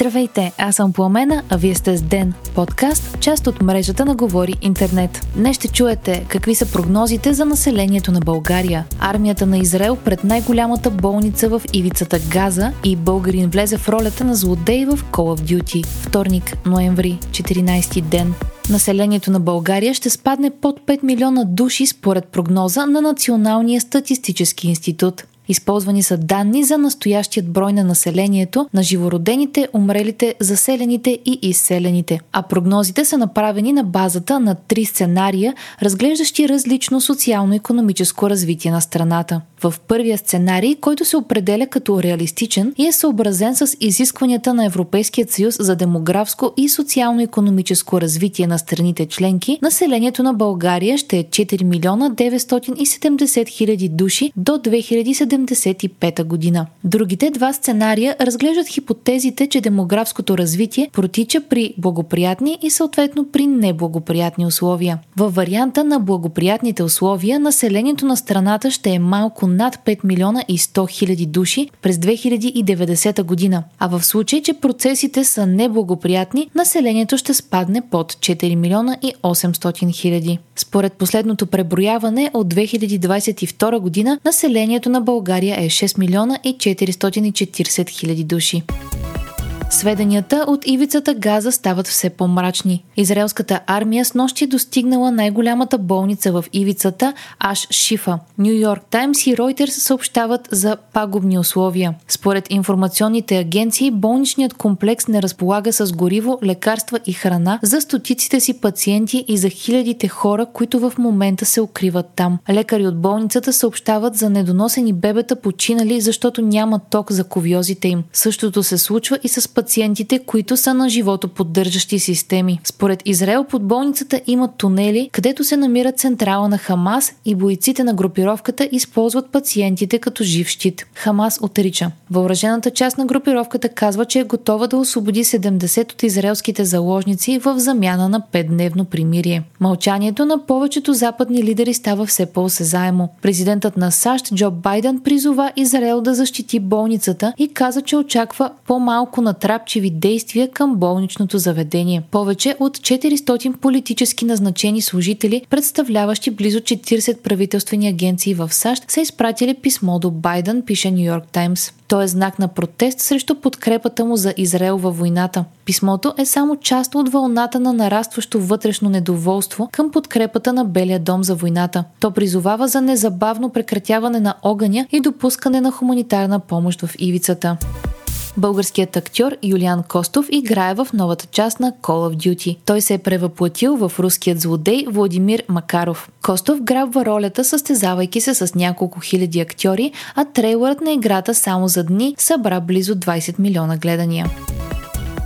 Здравейте, аз съм Пламена, а вие сте с Ден, подкаст, част от мрежата на Говори Интернет. Днес ще чуете какви са прогнозите за населението на България, армията на Израел пред най-голямата болница в ивицата Газа и българин влезе в ролята на злодей в Call of Duty. Вторник, ноември, 14 ден. Населението на България ще спадне под 5 милиона души според прогноза на Националния статистически институт. Използвани са данни за настоящият брой на населението, на живородените, умрелите, заселените и изселените. А прогнозите са направени на базата на три сценария, разглеждащи различно социално-економическо развитие на страната. В първия сценарий, който се определя като реалистичен и е съобразен с изискванията на Европейския съюз за демографско и социално-економическо развитие на страните членки, населението на България ще е 4 милиона 970 хиляди души до 2070 1975 година. Другите два сценария разглеждат хипотезите, че демографското развитие протича при благоприятни и съответно при неблагоприятни условия. Във варианта на благоприятните условия населението на страната ще е малко над 5 милиона и 100 хиляди души през 2090 година, а в случай, че процесите са неблагоприятни, населението ще спадне под 4 милиона и 800 хиляди. Според последното преброяване от 2022 година населението на България е 6 милиона и 440 хиляди души. Сведенията от ивицата Газа стават все по-мрачни. Израелската армия с нощи достигнала най-голямата болница в ивицата Аш Шифа. Нью Йорк Таймс и Reuters съобщават за пагубни условия. Според информационните агенции, болничният комплекс не разполага с гориво, лекарства и храна за стотиците си пациенти и за хилядите хора, които в момента се укриват там. Лекари от болницата съобщават за недоносени бебета починали, защото няма ток за ковиозите им. Същото се случва и с пациентите, които са на живото поддържащи системи. Според Израел под болницата има тунели, където се намира централа на Хамас и бойците на групировката използват пациентите като жив щит. Хамас отрича. Въоръжената част на групировката казва, че е готова да освободи 70 от израелските заложници в замяна на 5-дневно примирие. Мълчанието на повечето западни лидери става все по-осезаемо. Президентът на САЩ Джо Байден призова Израел да защити болницата и каза, че очаква по-малко на натрапчиви действия към болничното заведение. Повече от 400 политически назначени служители, представляващи близо 40 правителствени агенции в САЩ, са изпратили писмо до Байден, пише Нью Йорк Таймс. То е знак на протест срещу подкрепата му за Израел във войната. Писмото е само част от вълната на нарастващо вътрешно недоволство към подкрепата на Белия дом за войната. То призовава за незабавно прекратяване на огъня и допускане на хуманитарна помощ в ивицата. Българският актьор Юлиан Костов играе в новата част на Call of Duty. Той се е превъплатил в руският злодей Владимир Макаров. Костов грабва ролята, състезавайки се с няколко хиляди актьори, а трейлърът на играта само за дни събра близо 20 милиона гледания.